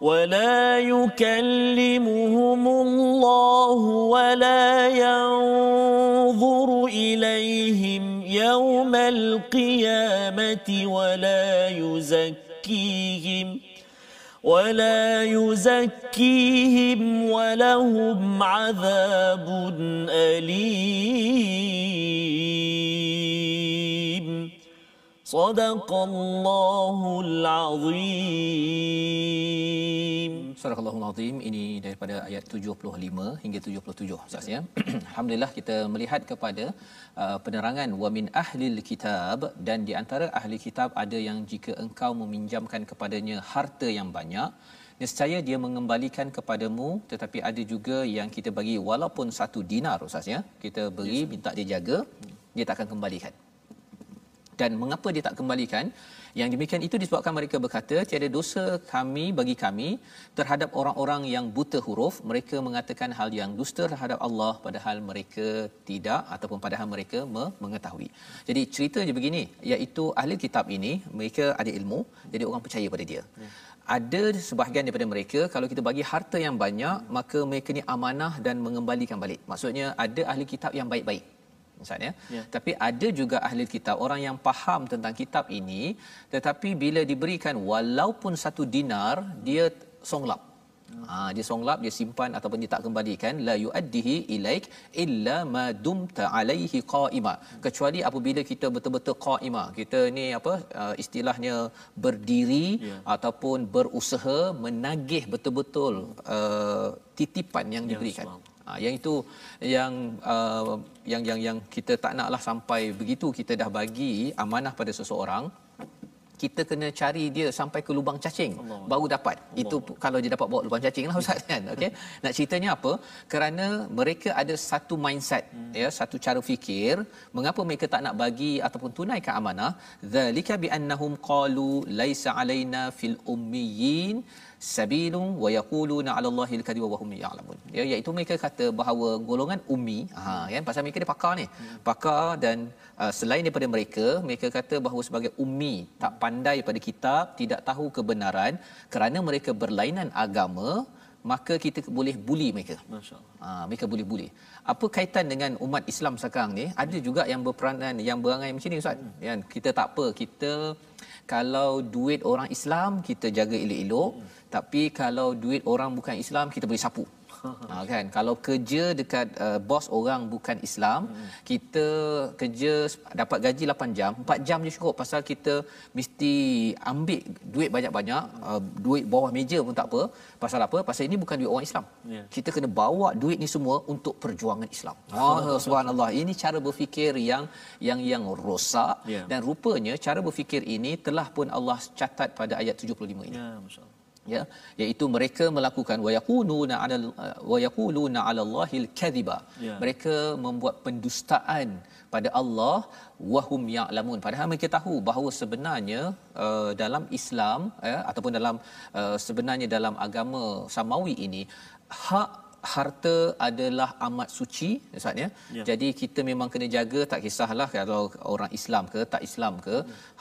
ولا يكلمهم الله ولا ينظر إليهم يوم القيامة ولا يزكيهم ولا يزكيهم ولهم عذاب أليم. صدق الله العظيم Surah Allahul Azim ini daripada ayat 75 hingga 77 Ustaz ya. Alhamdulillah kita melihat kepada uh, penerangan wa min ahlil kitab dan di antara ahli kitab ada yang jika engkau meminjamkan kepadanya harta yang banyak nescaya dia mengembalikan kepadamu tetapi ada juga yang kita bagi walaupun satu dinar Ustaz ya. Kita beri minta dia jaga dia tak akan kembalikan. Dan mengapa dia tak kembalikan? Yang demikian itu disebabkan mereka berkata tiada dosa kami bagi kami terhadap orang-orang yang buta huruf mereka mengatakan hal yang dusta terhadap Allah padahal mereka tidak ataupun padahal mereka mengetahui. Jadi ceritanya begini iaitu ahli kitab ini mereka ada ilmu jadi orang percaya pada dia. Ada sebahagian daripada mereka kalau kita bagi harta yang banyak maka mereka ni amanah dan mengembalikan balik. Maksudnya ada ahli kitab yang baik-baik misalnya ya. tapi ada juga ahli kitab orang yang faham tentang kitab ini tetapi bila diberikan walaupun satu dinar dia songlap. Ha, dia songlap dia simpan ataupun dia tak kembalikan la yuaddihi ilaik illa ma dumta alaihi qaima. Kecuali apabila kita betul-betul qaima kita ni apa uh, istilahnya berdiri yeah. ataupun berusaha menagih betul-betul uh, titipan yang ya, diberikan. Yeah, Ha, yang itu yang uh, yang yang yang kita tak naklah sampai begitu kita dah bagi amanah pada seseorang kita kena cari dia sampai ke lubang cacing Allah. baru dapat Allah. itu kalau dia dapat bawa lubang cacing lah ustaz kan okey nak ceritanya apa kerana mereka ada satu mindset hmm. ya satu cara fikir mengapa mereka tak nak bagi ataupun tunaikan amanah zalika bi annahum qalu laisa alaina fil ummiyin sabilun wa yaquluna 'ala Allahi al-kadhiba wa hum ya'lamun. Ya iaitu mereka kata bahawa golongan ummi ha kan pasal mereka dia pakar ni. Pakar dan uh, selain daripada mereka mereka kata bahawa sebagai ummi tak pandai pada kitab, tidak tahu kebenaran kerana mereka berlainan agama maka kita boleh buli mereka. Masya-Allah. Ha, mereka boleh buli. Apa kaitan dengan umat Islam sekarang ni? Ada juga yang berperanan yang berangai macam ni ustaz. Hmm. Kan kita tak apa, kita kalau duit orang Islam kita jaga elok-elok. Hmm tapi kalau duit orang bukan Islam kita boleh sapu ha, kan? Kalau kerja dekat uh, bos orang bukan Islam hmm. kita kerja dapat gaji 8 jam 4 jam je cukup pasal kita mesti ambil duit banyak-banyak uh, duit bawah meja pun tak apa. Pasal apa? Pasal ini bukan duit orang Islam. Yeah. kita kena bawa duit ni semua untuk perjuangan Islam. Oh subhanallah. Ini cara berfikir yang yang yang rosak yeah. dan rupanya cara berfikir ini telah pun Allah catat pada ayat 75 ini. Ya yeah, masyaallah ya iaitu mereka melakukan wa yaquluna 'ala wa yaquluna 'ala Allahil kadhiba Ya. mereka membuat pendustaan pada Allah wahum ya'lamun padahal mereka tahu bahawa sebenarnya uh, dalam Islam uh, ataupun dalam uh, sebenarnya dalam agama samawi ini hak harta adalah amat suci ustaz ya. Ya. Jadi kita memang kena jaga tak kisahlah kalau orang Islam ke tak Islam ke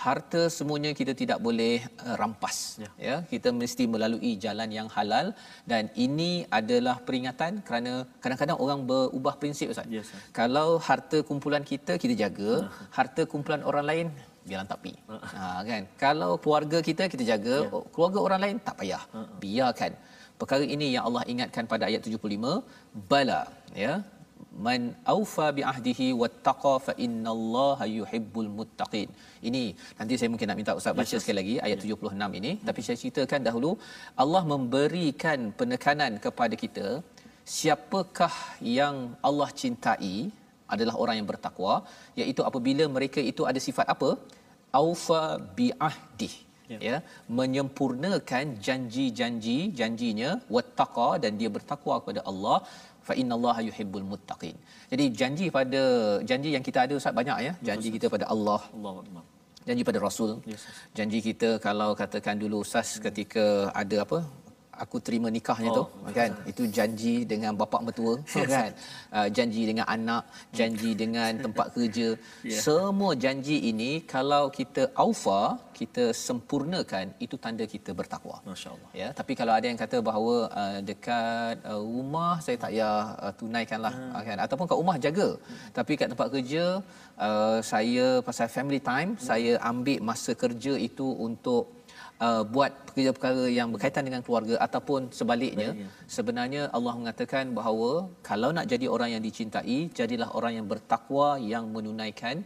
harta semuanya kita tidak boleh uh, rampas Ya. ya kita mesti melalui jalan yang halal dan ini adalah peringatan kerana kadang-kadang orang berubah prinsip ustaz. Sir. Kalau harta kumpulan kita kita jaga, harta kumpulan orang lain biarlah tak pi. Ha kan. Kalau keluarga kita kita jaga, Ya. keluarga orang lain tak payah. Biarkan. Perkara ini yang Allah ingatkan pada ayat 75, bala ya. Man aufa bi ahdihi wattaqa fa innallaha yuhibbul muttaqin. Ini nanti saya mungkin nak minta ustaz baca Yes, sekali lagi ayat 76 ini tapi saya ceritakan dahulu Allah memberikan penekanan kepada kita siapakah yang Allah cintai adalah orang yang bertakwa iaitu apabila mereka itu ada sifat apa aufa bi ahdi Ya. ya menyempurnakan janji-janji janjinya wattaqa dan dia bertakwa kepada Allah fa innallaha yuhibbul muttaqin. Jadi janji pada janji yang kita ada ustaz banyak ya. Janji kita pada Allah, Allahu akbar. janji pada Rasul. Yes, yes. Janji kita kalau katakan dulu ustaz ketika ada apa aku terima nikahnya Oh. tu kan itu janji dengan bapa mertua kan uh, janji dengan anak janji dengan tempat kerja Yeah. semua janji ini kalau kita aufa kita sempurnakan itu tanda kita bertakwa Masya-Allah. ya tapi kalau ada yang kata bahawa uh, dekat uh, rumah saya tak payah uh, tunaikanlah hmm. kan ataupun kat rumah jaga hmm. tapi kat tempat kerja uh, saya pasal family time hmm. saya ambil masa kerja itu untuk Uh, buat perkara-perkara yang berkaitan dengan keluarga ataupun sebaliknya Baik, ya. sebenarnya Allah mengatakan bahawa kalau nak jadi orang yang dicintai jadilah orang yang bertakwa yang menunaikan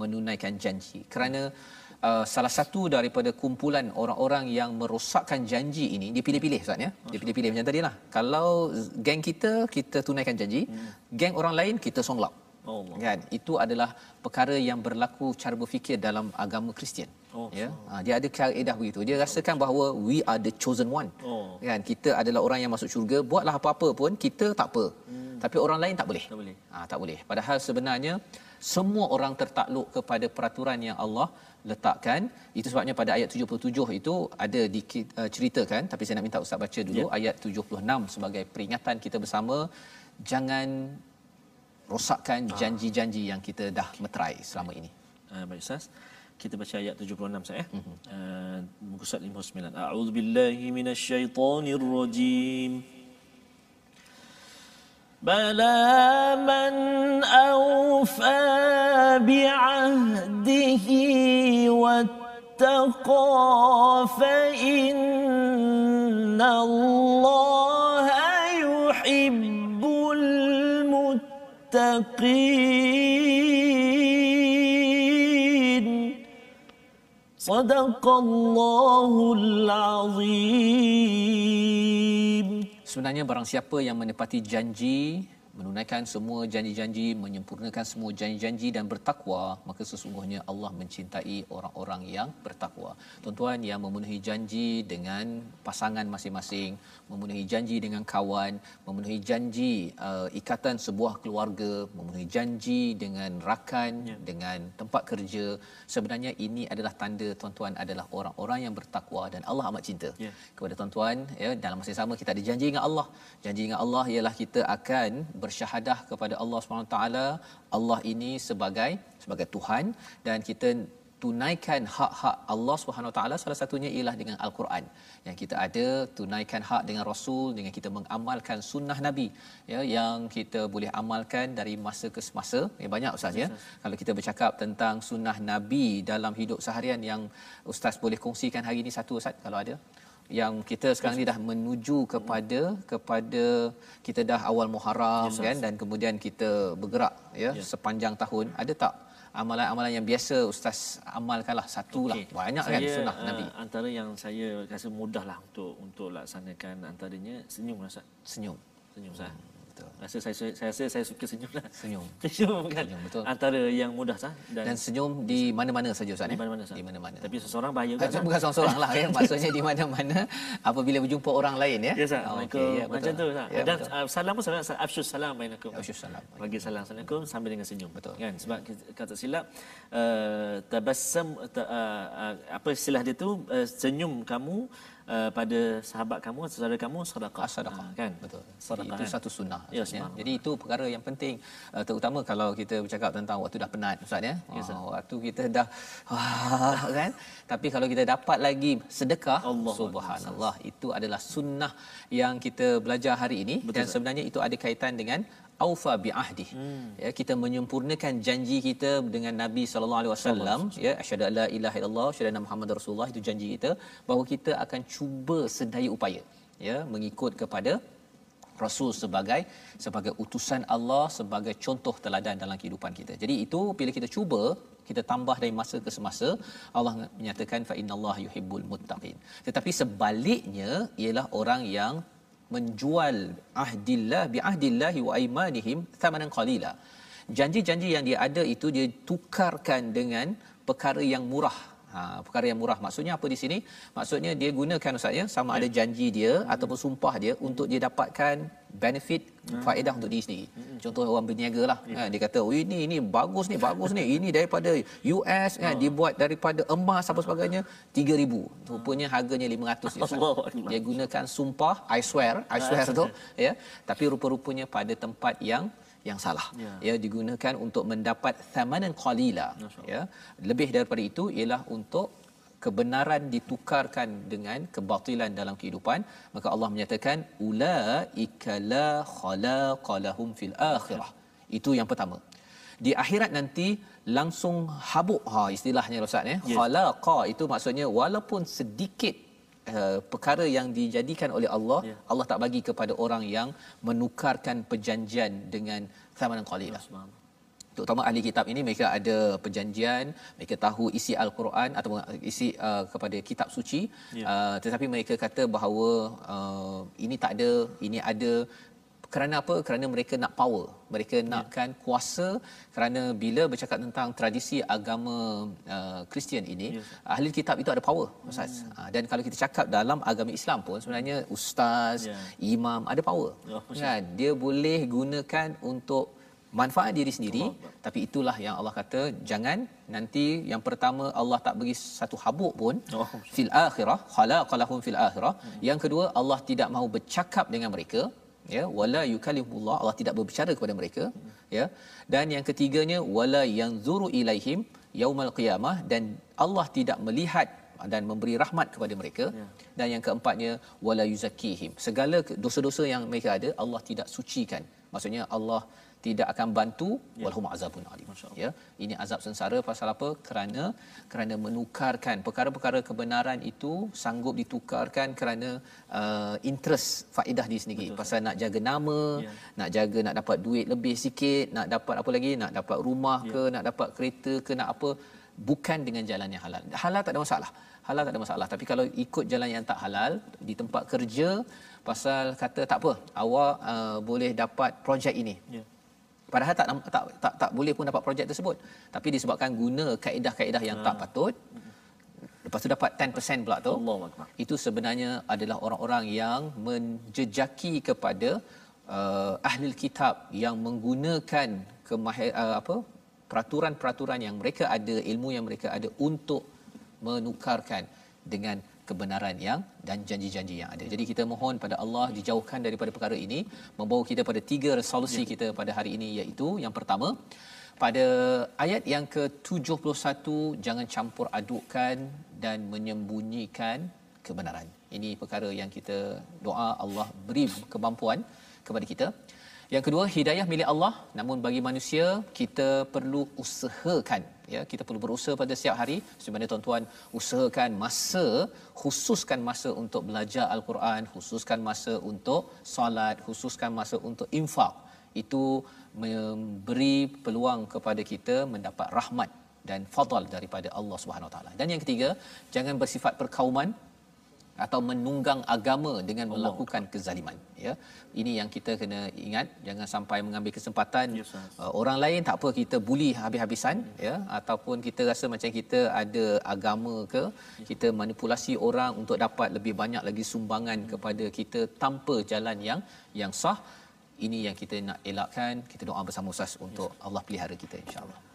menunaikan janji. Kerana uh, salah satu daripada kumpulan orang-orang yang merosakkan janji ini dia pilih-pilih Ustaz ya? Dia pilih-pilih macam tadi lah kalau geng kita kita tunaikan janji Hmm. geng orang lain kita songlap. Oh, Allah. kan? Itu adalah perkara yang berlaku cara berfikir dalam agama Kristian Oh, ya. ha, dia ada kaedah begitu. Dia rasakan bahawa we are the chosen one. Oh. kan kita adalah orang yang masuk syurga. Buatlah apa-apa pun kita tak apa. Hmm. tapi orang lain tak boleh. Tak boleh. ha, tak boleh. Padahal sebenarnya semua orang tertakluk kepada peraturan yang Allah letakkan. Itu sebabnya pada ayat 77 itu ada diceritakan tapi saya nak minta ustaz baca dulu Ya. ayat 76 sebagai peringatan kita bersama. Jangan rosakkan janji-janji yang kita dah meterai selama ini. Uh, baik Ustaz kita baca ayat 76 saya ya. Mhm. Eh? Muka surat 59. A'udzubillahi minasyaitonirrajim. بلى من اوفى بعهده Fa inna الله يحب muttaqin. صدق الله العظيم Sebenarnya barang siapa yang menepati janji, menunaikan semua janji-janji, menyempurnakan semua janji-janji dan bertakwa, maka sesungguhnya Allah mencintai orang-orang yang bertakwa. Tuan-tuan yang memenuhi janji dengan pasangan masing-masing, memenuhi janji dengan kawan, memenuhi janji uh, ikatan sebuah keluarga, memenuhi janji dengan rakan, Ya. dengan tempat kerja, sebenarnya ini adalah tanda tuan-tuan adalah orang-orang yang bertakwa dan Allah amat cinta Ya. kepada tuan-tuan ya dalam masa yang sama kita ada janji dengan Allah janji dengan Allah ialah kita akan bersyahadah kepada Allah Subhanahu taala Allah ini sebagai sebagai Tuhan dan kita tunaikan hak-hak Allah Subhanahu taala. Salah satunya ialah dengan al-Quran. Yang kita ada tunaikan hak dengan rasul dengan kita mengamalkan sunnah nabi ya yang kita boleh amalkan dari masa ke semasa. Ya banyak ustaz ya. Kalau kita bercakap tentang sunnah nabi dalam hidup seharian yang ustaz boleh kongsikan hari ini satu ustaz kalau ada yang kita sekarang ni dah menuju kepada kepada kita dah awal Muharram Yes, kan dan kemudian kita bergerak ya Ya. sepanjang tahun ada tak amalan-amalan yang biasa ustaz amalkanlah satu lah Okey. banyak saya, kan sunnah uh, nabi Antara yang saya rasa mudah lah untuk untuk laksanakan antaranya senyum lah Ustaz. senyum Senyum Ustaz. Betul. Rasa saya saya, saya, saya, saya suka senyum lah. Senyum. Senyum kan. Senyum, betul. Antara yang mudah sah dan, Dan senyum di mana-mana saja Ustaz di eh? mana-mana sah. Di mana-mana. Tapi seseorang bahaya Ah, juga. Bukan seorang-seorang lah ya. Maksudnya di mana-mana apabila berjumpa orang lain ya. Ya, Sah. Oh, okey, ya, Macam tu. Sah. Ya, Dan uh, salam pun salam, afsyus salam bainakum. Afsyus salam. Bagi salam Assalamualaikum sambil dengan senyum. Betul. Kan? Sebab kata silap, uh, tabassam, ta, uh, uh, apa istilah dia tu, uh, senyum kamu uh, pada sahabat kamu, saudara kamu, sedekah. Ah, sedekah. Ah, kan? Betul. Sedekah. Itu kan? satu sunnah. Ya, sunnah. Jadi itu perkara yang penting uh, terutama kalau kita bercakap tentang waktu dah penat Ustaz ya. Ya, Ustaz. Ah, waktu kita dah wah, kan. Tapi kalau kita dapat lagi sedekah Allah subhanallah itu adalah sunnah yang kita belajar hari ini Betul, dan sebenarnya itu ada kaitan dengan aufa bi ahdi. Hmm. Ya kita menyempurnakan janji kita dengan Nabi sallallahu alaihi wasallam ya asyhadu alla ilaha illallah asyhadu anna muhammadar rasulullah itu janji kita bahawa kita akan cuba sedaya upaya ya mengikut kepada Rasul sebagai sebagai utusan Allah sebagai contoh teladan dalam kehidupan kita. Jadi itu bila kita cuba kita tambah dari masa ke semasa Allah menyatakan fa innallaha yuhibbul muttaqin. Tetapi sebaliknya ialah orang yang menjual ahdillah bi ahdillahi wa aimanihim thamanan qalila. Janji-janji yang dia ada itu dia tukarkan dengan perkara yang murah. Ha, perkara yang murah maksudnya apa di sini? Maksudnya dia gunakan ustaz ya sama ada janji dia ataupun sumpah dia untuk dia dapatkan benefit faedah untuk diri sendiri. Contoh orang berniaga lah. Ha, dia kata, "Oh ini ini bagus ni, bagus ni. Ini daripada US kan dibuat daripada emas apa sebagainya 3000." Rupanya harganya 500 je, Ustaz. Allahu Akbar. Dia gunakan sumpah I swear, I swear tu ya. Tapi rupa-rupanya pada tempat yang yang salah. Ya. Ya digunakan untuk mendapat thamanan qalila. Ya. Lebih daripada itu ialah untuk kebenaran ditukarkan dengan kebatilan dalam kehidupan maka Allah menyatakan ulaika la khalaqa lahum fil akhirah itu yang pertama di akhirat nanti langsung habuk ha istilahnya ustaz ya khalaqa itu maksudnya walaupun sedikit uh, perkara yang dijadikan oleh Allah Ya. Allah tak bagi kepada orang yang menukarkan perjanjian dengan thamanan qalila Subhanallah. terutama ahli kitab ini mereka ada perjanjian mereka tahu isi al-Quran ataupun isi uh, kepada kitab suci Ya. uh, tetapi mereka kata bahawa uh, ini tak ada ini ada kerana apa? Kerana mereka nak power. Mereka nakkan kuasa. Kerana bila bercakap tentang tradisi agama uh, Kristian ini Ya. ahli kitab itu ada power ustaz. Uh, dan kalau kita cakap dalam agama Islam pun sebenarnya ustaz Ya. imam ada power. Ya, Masya kan? Dia boleh gunakan untuk manfaat diri sendiri. Allah. tapi itulah yang Allah kata jangan nanti yang pertama Allah tak bagi satu habuk pun Oh. fil akhirah khalaqalahum fil akhirah. Yang kedua Allah tidak mahu bercakap dengan mereka ya wala yukallimullah Allah tidak berbicara kepada mereka ya. Dan yang ketiganya wala yanzuru ilaihim yaumal qiyamah dan Allah tidak melihat dan memberi rahmat kepada mereka. Ya. dan yang keempatnya wala yuzakkihim. Segala dosa-dosa yang mereka ada Allah tidak sucikan. Maksudnya Allah tidak akan bantu Ya. walhum azabun alim. Ya ini azab sengsara. Pasal apa? Kerana kerana menukarkan perkara-perkara kebenaran itu sanggup ditukarkan kerana uh, interest faedah diri sendiri Betul. pasal nak jaga nama Ya. nak jaga nak dapat duit lebih sikit nak dapat apa lagi? Nak dapat rumah Ya. ke nak dapat kereta ke nak apa? Bukan dengan jalan yang halal. Halal tak ada masalah. Halal tak ada masalah. Tapi kalau ikut jalan yang tak halal di tempat kerja pasal kata tak apa awak uh, boleh dapat projek ini. Ya. Padahal tak, tak tak tak boleh pun dapat projek tersebut. Tapi disebabkan guna kaedah-kaedah yang tak patut, lepas tu dapat 10% pula tu. Itu sebenarnya adalah orang-orang yang menjejaki kepada uh, ahli kitab yang menggunakan kemahir uh, apa peraturan-peraturan yang mereka ada, ilmu yang mereka ada untuk menukarkan dengan kebenaran yang dan janji-janji yang ada. Jadi kita mohon pada Allah dijauhkan daripada perkara ini, membawa kita pada tiga resolusi ya. kita pada hari ini iaitu yang pertama pada ayat yang ke-71 jangan campur adukkan dan menyembunyikan kebenaran. Ini perkara yang kita doa Allah beri kemampuan kepada kita. Yang kedua, hidayah milik Allah. Namun bagi manusia, kita perlu usahakan. Ya, kita perlu berusaha pada setiap hari. Sebenarnya tuan-tuan, usahakan masa, khususkan masa untuk belajar Al-Quran, khususkan masa untuk solat, khususkan masa untuk infak. Itu memberi peluang kepada kita mendapat rahmat dan fadal daripada Allah Subhanahu Taala. Dan yang ketiga, jangan bersifat perkauman atau menunggang agama dengan melakukan kezaliman ya. Ini yang kita kena ingat. Jangan sampai mengambil kesempatan Ya, Ustaz. uh, orang lain tak apa kita buli habis-habisan ya. Ataupun kita rasa macam kita ada agama ke kita manipulasi orang untuk dapat lebih banyak lagi sumbangan kepada kita tanpa jalan yang yang sah. Ini yang kita nak elakkan. Kita doa bersama Ustaz untuk Allah pelihara kita insyaallah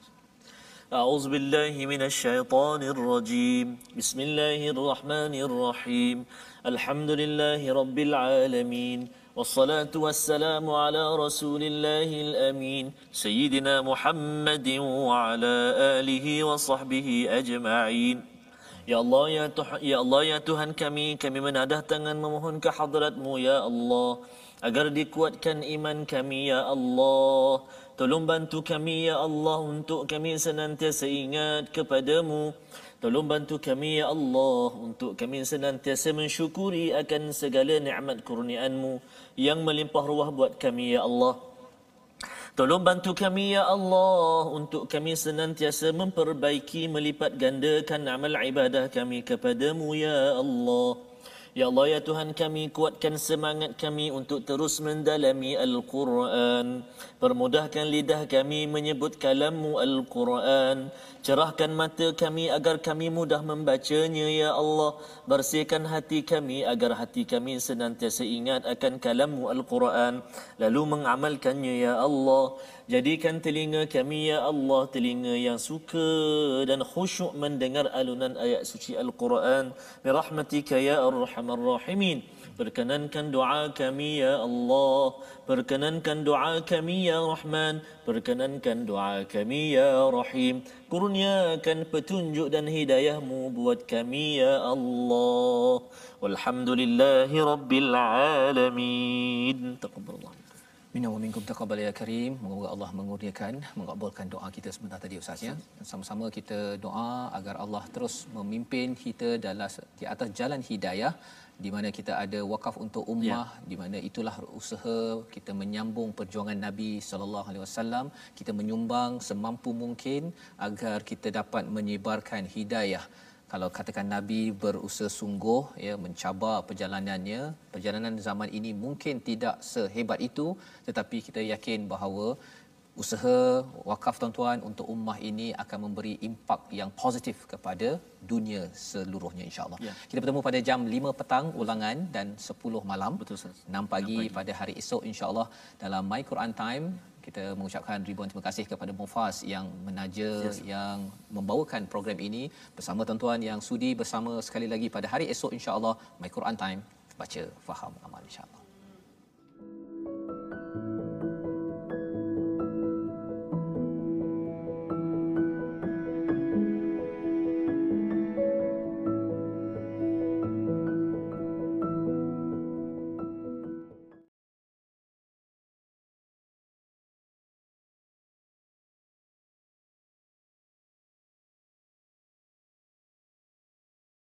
أعوذ بالله من الشيطان الرجيم. بسم الله الرحمن الرحيم. الحمد لله رب العالمين. والصلاة والسلام على رسول الله الأمين. سيدنا محمد وعلى آله وصحبه أجمعين. Ya Allah ya Tuhan ya Allah ya Tuhan kami kami menadah tangan memohon ke hadratmu ya Allah agar dikuatkan iman kami ya Allah tolong bantu kami ya Allah untuk kami senantiasa ingat kepadamu tolong bantu kami ya Allah untuk kami senantiasa mensyukuri akan segala nikmat kurniaanmu yang melimpah ruah buat kami ya Allah Tolong bantu kami ya Allah untuk kami senantiasa memperbaiki melipat gandakan amal ibadah kami kepadamu ya Allah. Ya Allah ya Tuhan kami kuatkan semangat kami untuk terus mendalami Al-Quran. Permudahkan lidah kami menyebut kalammu Al-Quran. Cerahkan mata kami agar kami mudah membacanya ya Allah. Bersihkan hati kami agar hati kami senantiasa ingat akan kalammu Al-Quran. Lalu mengamalkannya ya Allah. Jadikan telinga kami ya Allah telinga yang suka dan khusyuk mendengar alunan ayat suci Al-Quran. Birahmatika ya Arhamar Rahimin. Perkenankan doa kami ya Allah. Perkenankan doa kami ya Rahman. Perkenankan doa kami ya Rahim. Kurniakan petunjuk dan hidayahmu buat kami ya Allah. Walhamdulillahi Rabbil Alamin. Taqabbalallah. Minna wa minkum taqabbal ya karim. Moga Allah mengurniakan, mengabulkan doa kita sebentar tadi Ustaz ya. Sama-sama kita doa agar Allah terus memimpin kita dalam di atas jalan hidayah di mana kita ada wakaf untuk ummah di mana itulah usaha kita menyambung perjuangan Nabi sallallahu alaihi wasallam. Kita menyumbang semampu mungkin agar kita dapat menyebarkan hidayah. Kalau katakan nabi berusaha sungguh ya mencabar perjalanannya perjalanan zaman ini mungkin tidak sehebat itu tetapi kita yakin bahawa usaha wakaf tuan-tuan untuk ummah ini akan memberi impak yang positif kepada dunia seluruhnya insyaallah. Ya. Kita bertemu pada jam 5 petang ulangan dan 10 malam. Betul, Ustaz. 6 pagi, pada hari esok insyaallah dalam My Quran Time kita mengucapkan ribuan terima kasih kepada Mufas yang menaja Yes. yang membawakan program ini bersama tuan-tuan yang sudi bersama sekali lagi pada hari esok insya-Allah My Quran Time baca faham amal insya-Allah